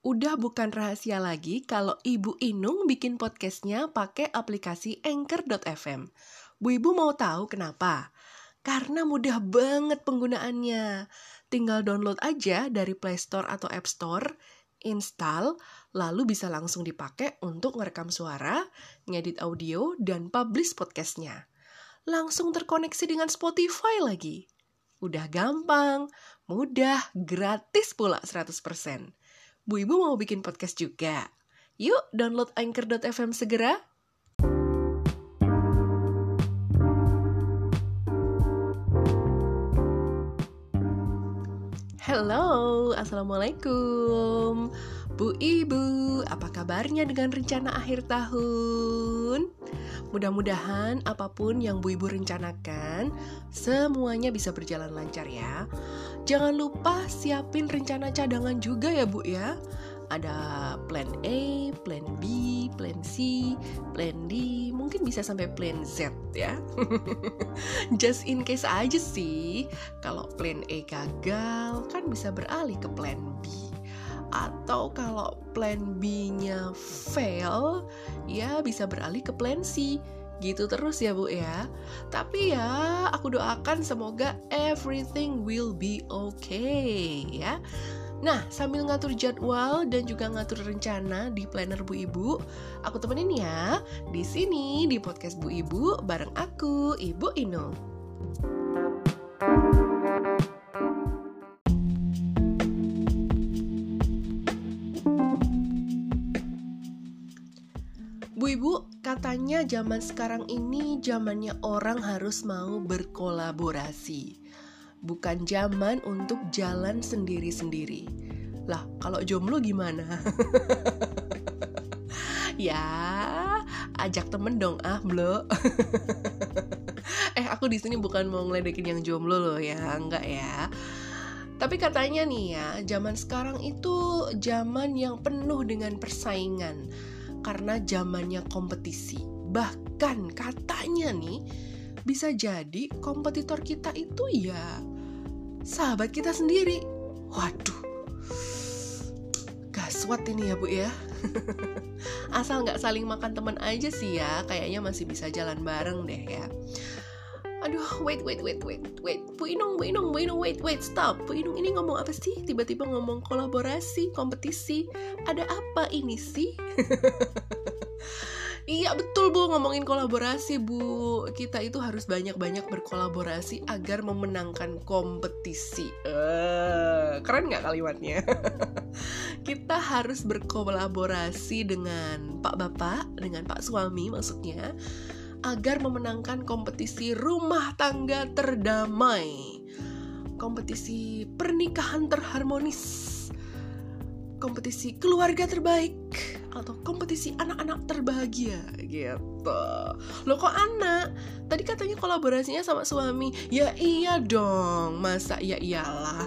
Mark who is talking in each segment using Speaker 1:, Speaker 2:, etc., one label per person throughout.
Speaker 1: Udah bukan rahasia lagi kalau Ibu Inung bikin podcastnya pakai aplikasi Anchor.fm. Bu Ibu mau tahu kenapa? Karena mudah banget penggunaannya. Tinggal download aja dari Play Store atau App Store, install, lalu bisa langsung dipakai untuk ngerekam suara, ngedit audio, dan publish podcastnya. Langsung terkoneksi dengan Spotify lagi. Udah gampang, mudah, gratis pula 100%. Bu Ibu mau bikin podcast juga. Yuk download Anchor.fm segera. Halo, Assalamualaikum Bu Ibu, apa kabarnya dengan rencana akhir tahun? Mudah-mudahan apa pun yang Bu Ibu rencanakan, semuanya bisa berjalan lancar ya. Jangan lupa siapin rencana cadangan juga ya Bu ya. Ada plan A, plan B, plan C, plan D, mungkin bisa sampai plan Z ya. Just in case aja sih, kalau plan A gagal kan bisa beralih ke plan B atau kalau plan B-nya fail, ya bisa beralih ke plan C. Gitu terus ya Bu ya. Tapi ya, aku doakan semoga everything will be okay ya. Nah, sambil ngatur jadwal dan juga ngatur rencana di planner Bu Ibu, aku temenin ya di sini di podcast Bu Ibu bareng aku, Ibu Ino. Bu Ibu, katanya zaman sekarang ini zamannya orang harus mau berkolaborasi. Bukan zaman untuk jalan sendiri-sendiri. Lah, kalau jomblo gimana? ya, ajak temen dong ah, blo. eh, aku di sini bukan mau ngeledekin yang jomblo loh ya, enggak ya. Tapi katanya nih ya, zaman sekarang itu zaman yang penuh dengan persaingan karena zamannya kompetisi. Bahkan katanya nih bisa jadi kompetitor kita itu ya sahabat kita sendiri. Waduh, gaswat ini ya bu ya. Asal nggak saling makan teman aja sih ya, kayaknya masih bisa jalan bareng deh ya. Aduh, wait, wait, wait, wait, wait. Bu Inung, Bu Inung, Bu Inung, wait, wait, stop. Bu Inung ini ngomong apa sih? Tiba-tiba ngomong kolaborasi, kompetisi. Ada apa ini sih? Iya betul bu ngomongin kolaborasi bu Kita itu harus banyak-banyak berkolaborasi agar memenangkan kompetisi uh, Keren gak kalimatnya? Kita harus berkolaborasi dengan pak bapak, dengan pak suami maksudnya Agar memenangkan kompetisi rumah tangga terdamai Kompetisi pernikahan terharmonis Kompetisi keluarga terbaik atau kompetisi anak-anak terbahagia gitu. Lo kok anak? Tadi katanya kolaborasinya sama suami. Ya iya dong, masa ya iyalah.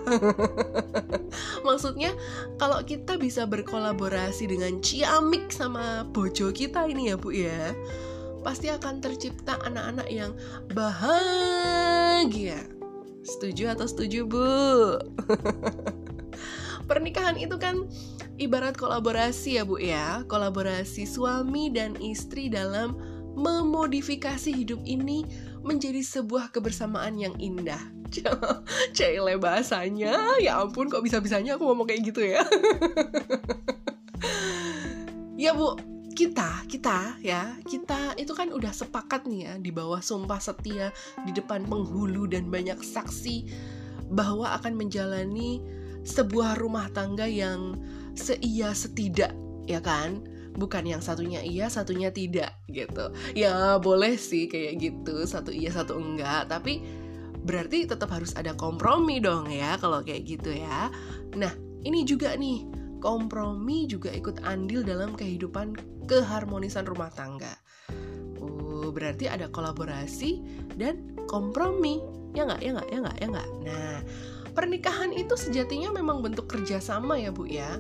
Speaker 1: Maksudnya kalau kita bisa berkolaborasi dengan ciamik sama bojo kita ini ya Bu ya, pasti akan tercipta anak-anak yang bahagia. Setuju atau setuju Bu? Pernikahan itu kan ibarat kolaborasi ya Bu ya, kolaborasi suami dan istri dalam memodifikasi hidup ini menjadi sebuah kebersamaan yang indah. Cile bahasanya, ya ampun kok bisa-bisanya aku ngomong kayak gitu ya. ya Bu, kita, kita ya, kita itu kan udah sepakat nih ya di bawah sumpah setia di depan penghulu dan banyak saksi bahwa akan menjalani sebuah rumah tangga yang seia setidak ya kan? Bukan yang satunya iya satunya tidak gitu. Ya boleh sih kayak gitu satu iya satu enggak. Tapi berarti tetap harus ada kompromi dong ya kalau kayak gitu ya. Nah ini juga nih kompromi juga ikut andil dalam kehidupan keharmonisan rumah tangga. Uh berarti ada kolaborasi dan kompromi. Ya nggak ya nggak ya nggak ya nggak? Nah pernikahan itu sejatinya memang bentuk kerjasama ya bu ya.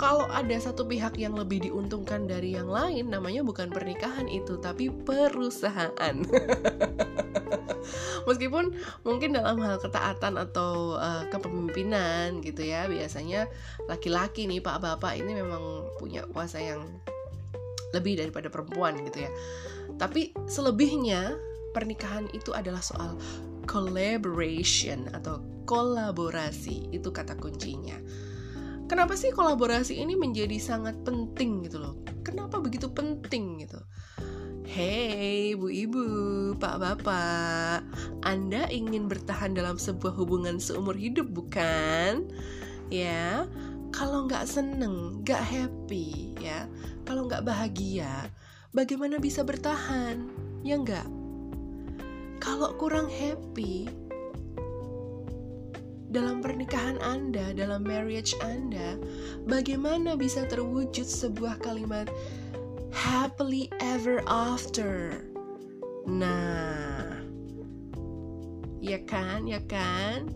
Speaker 1: Kalau ada satu pihak yang lebih diuntungkan dari yang lain, namanya bukan pernikahan itu, tapi perusahaan. Meskipun mungkin dalam hal ketaatan atau uh, kepemimpinan gitu ya, biasanya laki-laki nih Pak Bapak ini memang punya kuasa yang lebih daripada perempuan gitu ya. Tapi selebihnya pernikahan itu adalah soal collaboration atau kolaborasi itu kata kuncinya. Kenapa sih kolaborasi ini menjadi sangat penting gitu loh? Kenapa begitu penting gitu Hey, bu ibu, pak bapak, Anda ingin bertahan dalam sebuah hubungan seumur hidup bukan? Ya, kalau nggak seneng, nggak happy, ya, kalau nggak bahagia, bagaimana bisa bertahan? Ya nggak? Kalau kurang happy, dalam pernikahan Anda, dalam marriage Anda, bagaimana bisa terwujud sebuah kalimat happily ever after? Nah, ya kan, ya kan?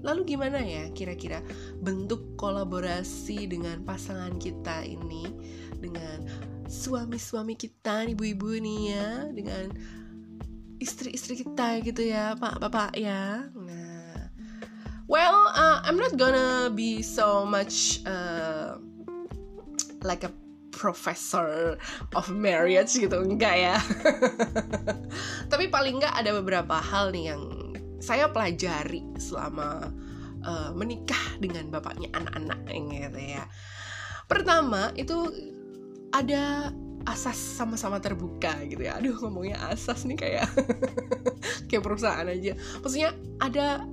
Speaker 1: Lalu gimana ya kira-kira bentuk kolaborasi dengan pasangan kita ini dengan suami-suami kita, ibu-ibu nih ya, dengan istri-istri kita gitu ya, Pak, Bapak ya. Nah, Well, uh, I'm not gonna be so much uh, like a professor of marriage gitu enggak ya. Tapi paling enggak ada beberapa hal nih yang saya pelajari selama uh, menikah dengan bapaknya anak-anak gitu ya. Pertama itu ada asas sama-sama terbuka gitu ya. Aduh ngomongnya asas nih kayak kayak perusahaan aja. Maksudnya ada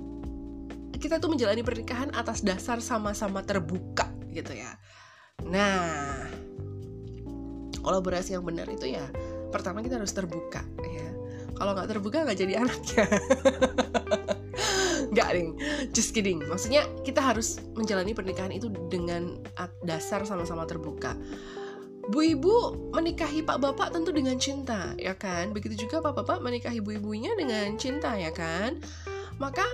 Speaker 1: kita tuh menjalani pernikahan atas dasar sama-sama terbuka gitu ya. Nah, kolaborasi yang benar itu ya pertama kita harus terbuka ya. Kalau nggak terbuka nggak jadi anaknya. nggak ding, just kidding. Maksudnya kita harus menjalani pernikahan itu dengan dasar sama-sama terbuka. Bu ibu menikahi pak bapak tentu dengan cinta, ya kan? Begitu juga pak bapak menikahi bu ibunya dengan cinta, ya kan? Maka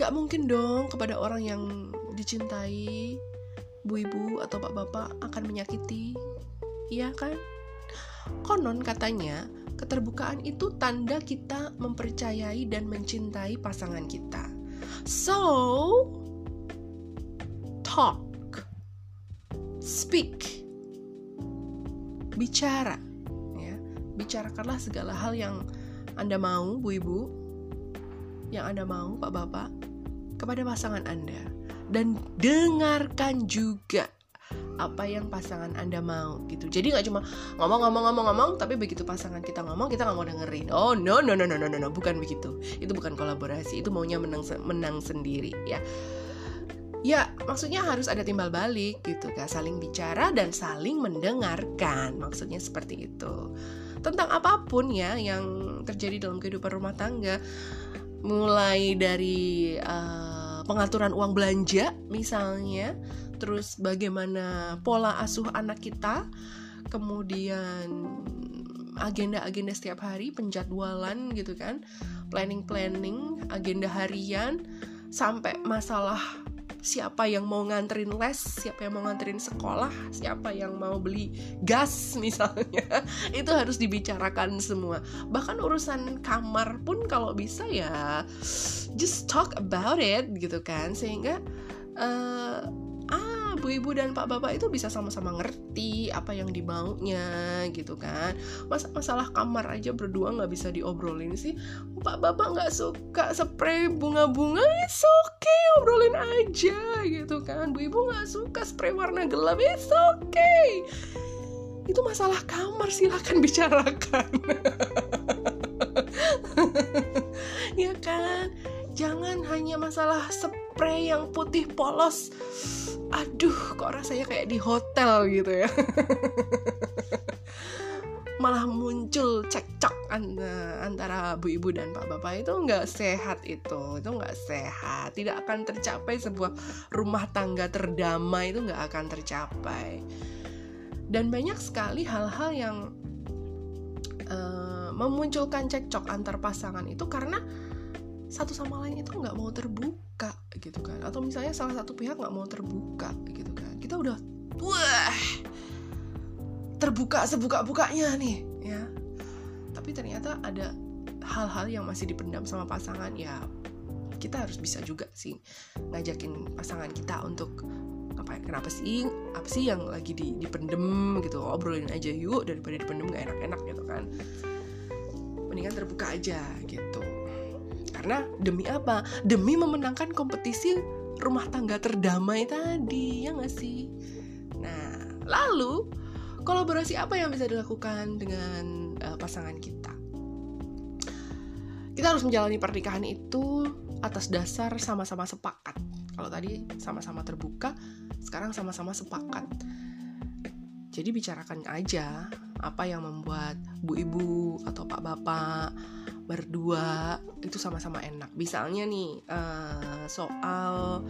Speaker 1: Gak mungkin dong kepada orang yang dicintai, bu ibu atau pak bapak akan menyakiti. Iya kan? Konon katanya, keterbukaan itu tanda kita mempercayai dan mencintai pasangan kita. So, talk, speak, bicara, ya, bicarakanlah segala hal yang anda mau, bu ibu, yang anda mau, pak bapak, kepada pasangan Anda dan dengarkan juga apa yang pasangan anda mau gitu. Jadi nggak cuma ngomong-ngomong-ngomong-ngomong tapi begitu pasangan kita ngomong kita nggak mau dengerin. Oh no no no no no no, no. bukan begitu. Itu bukan kolaborasi. Itu maunya menang menang sendiri ya. Ya maksudnya harus ada timbal balik gitu kan saling bicara dan saling mendengarkan. Maksudnya seperti itu. Tentang apa pun ya yang terjadi dalam kehidupan rumah tangga mulai dari uh, pengaturan uang belanja misalnya, terus bagaimana pola asuh anak kita, kemudian agenda-agenda setiap hari, penjadwalan gitu kan, planning-planning, agenda harian, sampai masalah siapa yang mau nganterin les, siapa yang mau nganterin sekolah, siapa yang mau beli gas misalnya, itu harus dibicarakan semua. Bahkan urusan kamar pun kalau bisa ya just talk about it gitu kan, sehingga bu ibu dan pak bapak itu bisa sama-sama ngerti apa yang dimaunya gitu kan. Mas masalah kamar aja berdua nggak bisa diobrolin sih. Pak bapak nggak suka spray bunga-bunga it's okay obrolin aja gitu kan. Bu ibu nggak suka spray warna gelap it's okay. Itu masalah kamar silahkan bicarakan. Ya kan jangan hanya masalah spray yang putih polos. Aduh kok rasanya kayak di hotel gitu ya. Malah muncul cekcok antara bu ibu dan pak bapak. Itu nggak sehat itu. Itu nggak sehat. Tidak akan tercapai sebuah rumah tangga terdamai. Itu nggak akan tercapai. Dan banyak sekali hal-hal yang uh, memunculkan cekcok antar pasangan itu karena satu sama lain itu nggak mau terbuka gitu kan. Atau misalnya salah satu pihak nggak mau terbuka gitu kan. Kita udah wah terbuka sebuka-bukanya nih ya. Tapi ternyata ada hal-hal yang masih dipendam sama pasangan ya kita harus bisa juga sih ngajakin pasangan kita untuk apa ya, kenapa sih apa sih yang lagi di, dipendem gitu obrolin aja yuk daripada dipendem gak enak-enak gitu kan. Mendingan terbuka aja gitu karena demi apa? Demi memenangkan kompetisi rumah tangga terdamai tadi ya gak sih? Nah lalu kolaborasi apa yang bisa dilakukan dengan uh, pasangan kita? Kita harus menjalani pernikahan itu atas dasar sama-sama sepakat. Kalau tadi sama-sama terbuka sekarang sama-sama sepakat. Jadi bicarakan aja apa yang membuat bu ibu atau pak bapak berdua itu sama-sama enak. Misalnya nih uh, soal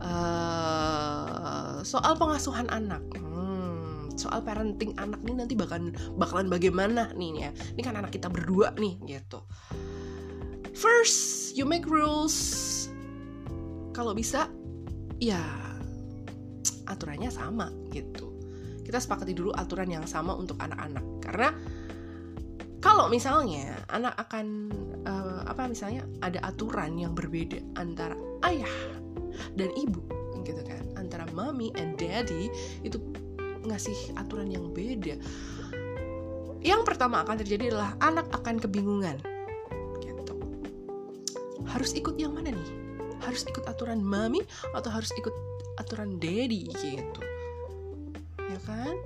Speaker 1: uh, soal pengasuhan anak. Hmm, soal parenting anak nih nanti bakalan bakalan bagaimana nih ya? Ini kan anak kita berdua nih gitu. First you make rules. Kalau bisa ya aturannya sama gitu. Kita sepakati dulu aturan yang sama untuk anak-anak. Karena kalau misalnya anak akan uh, apa misalnya ada aturan yang berbeda antara ayah dan ibu gitu kan. Antara mommy and daddy itu ngasih aturan yang beda. Yang pertama akan terjadi adalah anak akan kebingungan gitu. Harus ikut yang mana nih? Harus ikut aturan mami atau harus ikut aturan daddy gitu. Ya kan?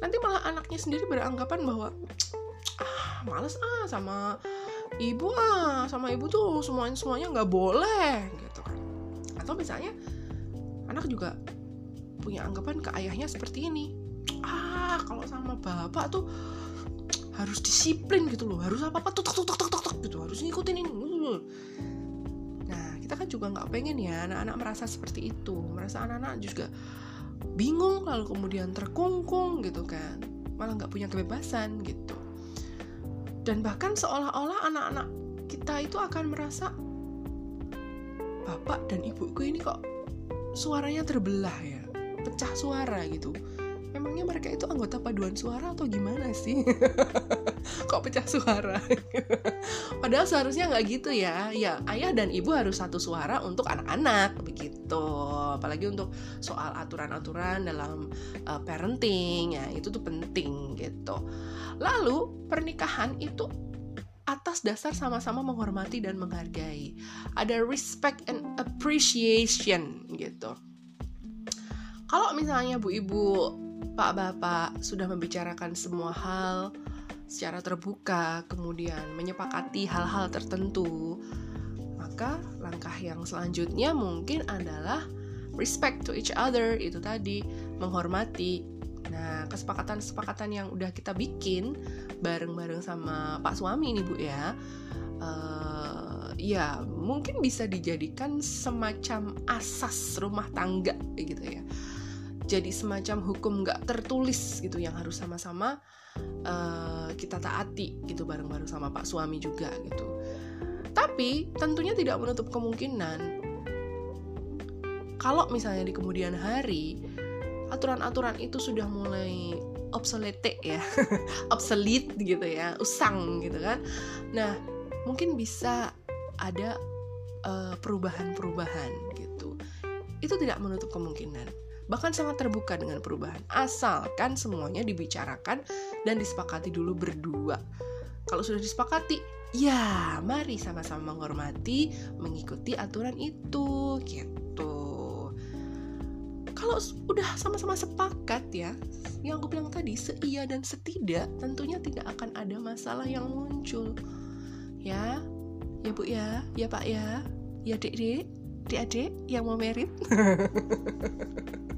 Speaker 1: Nanti malah anaknya sendiri beranggapan bahwa ah males ah sama ibu ah sama ibu tuh semuanya semuanya nggak boleh gitu kan. Atau misalnya anak juga punya anggapan ke ayahnya seperti ini. Ah kalau sama bapak tuh harus disiplin gitu loh harus apa apa tuh tuk tuk tuk tuk tuk gitu harus ngikutin ini. Kita kan juga nggak pengen ya anak-anak merasa seperti itu. Merasa anak-anak juga bingung lalu kemudian terkungkung gitu kan. Malah nggak punya kebebasan gitu dan bahkan seolah-olah anak-anak kita itu akan merasa bapak dan ibuku ini kok suaranya terbelah ya pecah suara gitu memangnya mereka itu anggota paduan suara atau gimana sih? Kok pecah suara? Padahal seharusnya nggak gitu ya. Ya ayah dan ibu harus satu suara untuk anak-anak begitu. Apalagi untuk soal aturan-aturan dalam uh, parenting ya itu tuh penting gitu. Lalu pernikahan itu atas dasar sama-sama menghormati dan menghargai. Ada respect and appreciation gitu kalau misalnya bu ibu Pak Bapak sudah membicarakan semua hal secara terbuka, kemudian menyepakati hal-hal tertentu, maka langkah yang selanjutnya mungkin adalah respect to each other, itu tadi, menghormati. Nah, kesepakatan-kesepakatan yang udah kita bikin bareng-bareng sama Pak suami nih Bu ya, uh, ya mungkin bisa dijadikan semacam asas rumah tangga gitu ya jadi semacam hukum nggak tertulis gitu yang harus sama-sama uh, kita taati gitu bareng-bareng sama pak suami juga gitu. Tapi tentunya tidak menutup kemungkinan kalau misalnya di kemudian hari aturan-aturan itu sudah mulai obsolete ya obsolete gitu ya usang gitu kan. Nah mungkin bisa ada eh, perubahan-perubahan gitu. Itu tidak menutup kemungkinan bahkan sangat terbuka dengan perubahan, asalkan semuanya dibicarakan dan disepakati dulu berdua. Kalau sudah disepakati, ya mari sama-sama menghormati, mengikuti aturan itu, gitu. Kalau udah sama-sama sepakat ya, yang aku bilang tadi, seia dan setidak, tentunya tidak akan ada masalah yang muncul. Ya, ya bu ya, ya pak ya, ya dek dek, dek adik yang mau merit.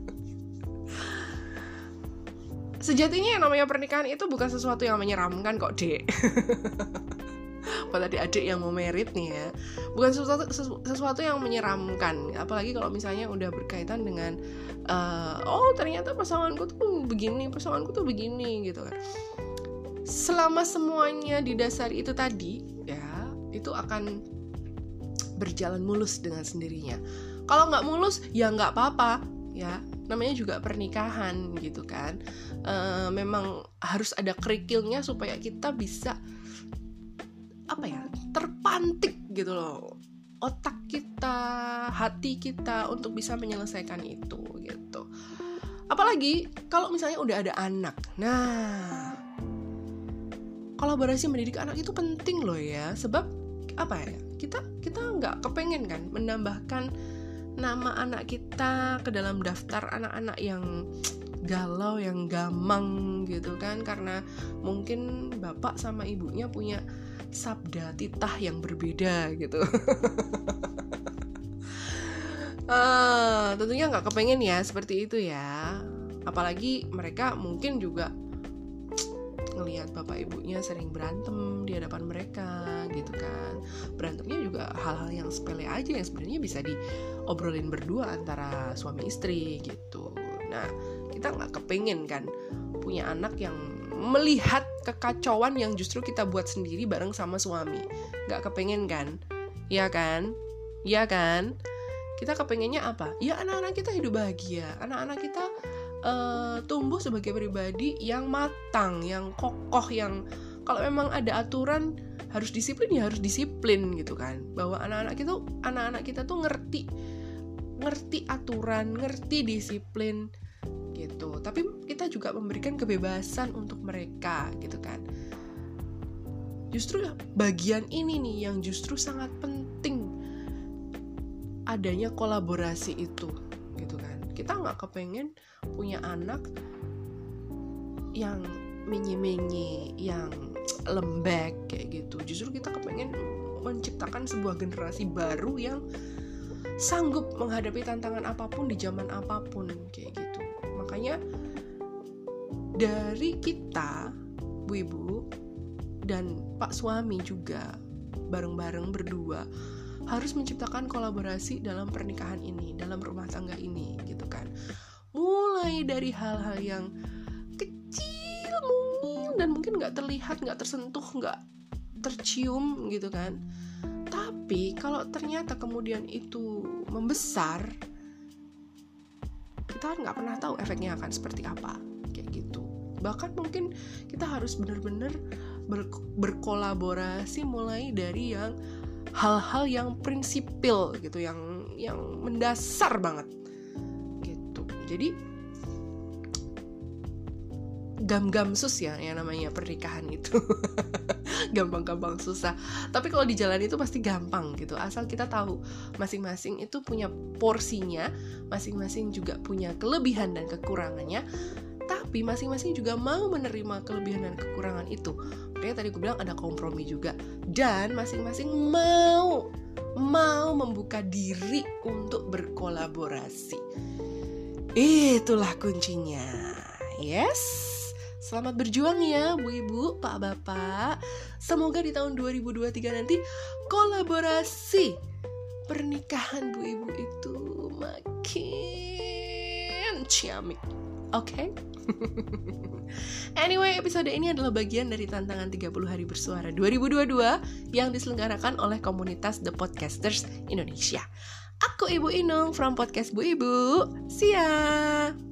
Speaker 1: sejatinya yang namanya pernikahan itu bukan sesuatu yang menyeramkan kok dek buat adik-adik yang mau merit nih ya. Bukan sesuatu sesuatu yang menyeramkan. Apalagi kalau misalnya udah berkaitan dengan uh, oh ternyata pasanganku tuh begini pasanganku tuh begini gitu kan. Selama semuanya didasari itu tadi ya itu akan berjalan mulus dengan sendirinya. Kalau nggak mulus ya nggak apa-apa ya namanya juga pernikahan gitu kan. E, memang harus ada kerikilnya supaya kita bisa apa ya terpantik gitu loh. Otak kita hati kita untuk bisa menyelesaikan itu gitu. Apalagi kalau misalnya udah ada anak. Nah kolaborasi mendidik anak itu penting loh ya. Sebab apa ya kita kita nggak kepengen kan menambahkan nama anak kita ke dalam daftar anak-anak yang galau yang gamang gitu kan. Karena mungkin bapak sama ibunya punya sabda titah yang berbeda gitu. Uh, tentunya nggak kepengen ya seperti itu ya. Apalagi mereka mungkin juga ngelihat bapak ibunya sering berantem di hadapan mereka gitu kan. Berantemnya juga hal-hal yang sepele aja yang sebenarnya bisa diobrolin berdua antara suami istri gitu. Nah kita nggak kepengen kan punya anak yang melihat kekacauan yang justru kita buat sendiri bareng sama suami. Nggak kepengen kan? Ya kan? Ya kan? Kita kepengennya apa? Ya anak-anak kita hidup bahagia. Anak-anak kita uh, tumbuh sebagai pribadi yang matang yang kokoh yang kalau memang ada aturan harus disiplin ya harus disiplin gitu kan. Bahwa anak-anak kita anak-anak kita tuh ngerti ngerti aturan ngerti disiplin gitu. Tapi kita juga memberikan kebebasan untuk mereka gitu kan. Justru bagian ini nih yang justru sangat penting adanya kolaborasi itu gitu kan. Kita nggak kepengen punya anak yang menye-menye yang lembek kayak gitu. Justru kita kepengen menciptakan sebuah generasi baru yang sanggup menghadapi tantangan apa pun di zaman apa pun kayak gitu. Makanya dari kita bu ibu dan pak suami juga bareng-bareng berdua harus menciptakan kolaborasi dalam pernikahan ini dalam rumah tangga ini gitu kan. Mulai dari hal-hal yang dan mungkin nggak terlihat nggak tersentuh nggak tercium gitu kan. Tapi kalau ternyata kemudian itu membesar kita nggak pernah tahu efeknya akan seperti apa kayak gitu. Bahkan mungkin kita harus benar-benar ber berkolaborasi mulai dari yang hal-hal yang prinsipil gitu yang yang mendasar banget gitu. Jadi gam-gam sus ya yang namanya pernikahan itu. Gampang-gampang susah. Tapi kalau di jalan itu pasti gampang gitu. Asal kita tahu masing-masing itu punya porsinya masing-masing juga punya kelebihan dan kekurangannya. Tapi masing-masing juga mau menerima kelebihan dan kekurangan itu. Makanya tadi gue bilang ada kompromi juga. Dan masing-masing mau mau membuka diri untuk berkolaborasi. Itulah kuncinya. Yes Selamat berjuang ya Bu Ibu, Pak Bapak. Semoga di tahun 2023 nanti kolaborasi pernikahan Bu Ibu itu makin ciamik. Oke? Okay? anyway, episode ini adalah bagian dari tantangan 30 hari bersuara 2022 yang diselenggarakan oleh komunitas The Podcasters Indonesia. Aku Ibu Inung from Podcast Bu Ibu. See ya!